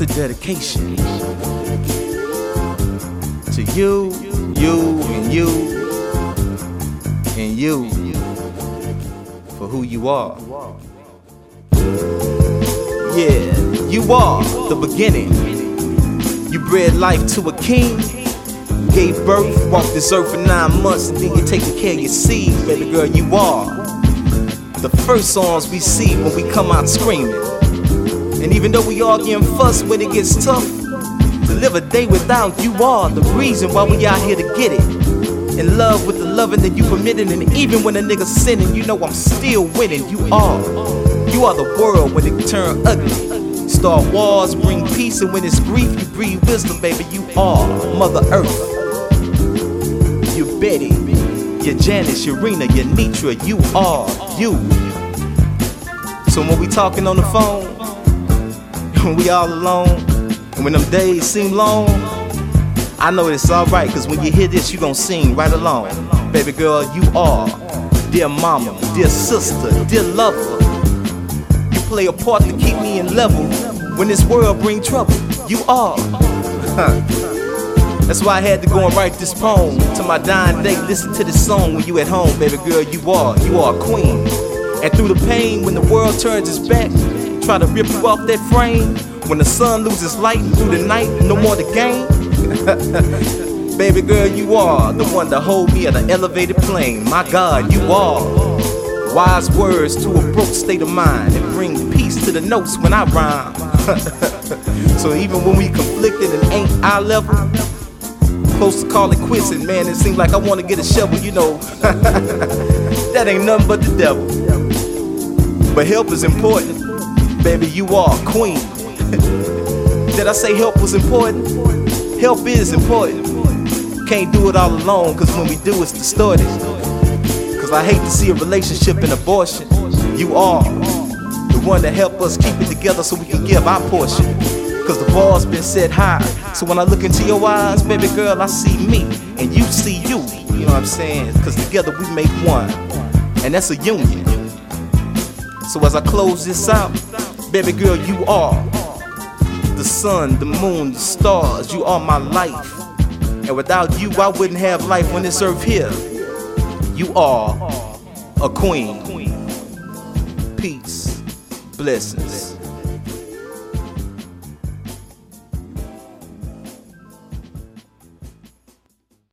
A dedication to you, you, and you, and you for who you are. Yeah, you are the beginning. You bred life to a king. Gave birth, walked this earth for nine months, and then you're taking care of your seed, baby girl. You are the first songs we see when we come out screaming. And even though we all getting fussed when it gets tough, to live a day without you are the reason why we out here to get it. In love with the loving that you permitted, and even when a nigga sinning, you know I'm still winning. You are. You are the world when it turn ugly. Start wars, bring peace, and when it's grief, you breathe wisdom, baby. You are Mother Earth. You're Betty, you're Janice, you're Rena, you're Nitra. You are you. So when we talking on the phone, when we all alone, and when them days seem long, I know it's alright, cause when you hear this, you gon' sing right along. Baby girl, you are, dear mama, dear sister, dear lover. You play a part to keep me in level when this world bring trouble. You are. That's why I had to go and write this poem to my dying day. Listen to this song when you at home, baby girl. You are, you are a queen. And through the pain, when the world turns its back, try to rip you off that frame. When the sun loses light through the night, no more the game. Baby girl, you are the one to hold me at an elevated plane. My God, you are. Wise words to a broke state of mind and bring peace to the notes when I rhyme. so even when we conflicted and ain't our level, close to call it quits, and man, it seems like I wanna get a shovel, you know. that ain't nothing but the devil. But help is important. Baby, you are a queen. Did I say help was important? Help is important. Can't do it all alone, cause when we do, it's distorted. Cause I hate to see a relationship in abortion. You are the one to help us keep it together so we can give our portion. Cause the bar's been set high. So when I look into your eyes, baby girl, I see me. And you see you. You know what I'm saying? Cause together we make one. And that's a union. So as I close this out, baby girl, you are the sun, the moon, the stars. You are my life. And without you, I wouldn't have life on this earth here. You are a queen. Peace, blessings.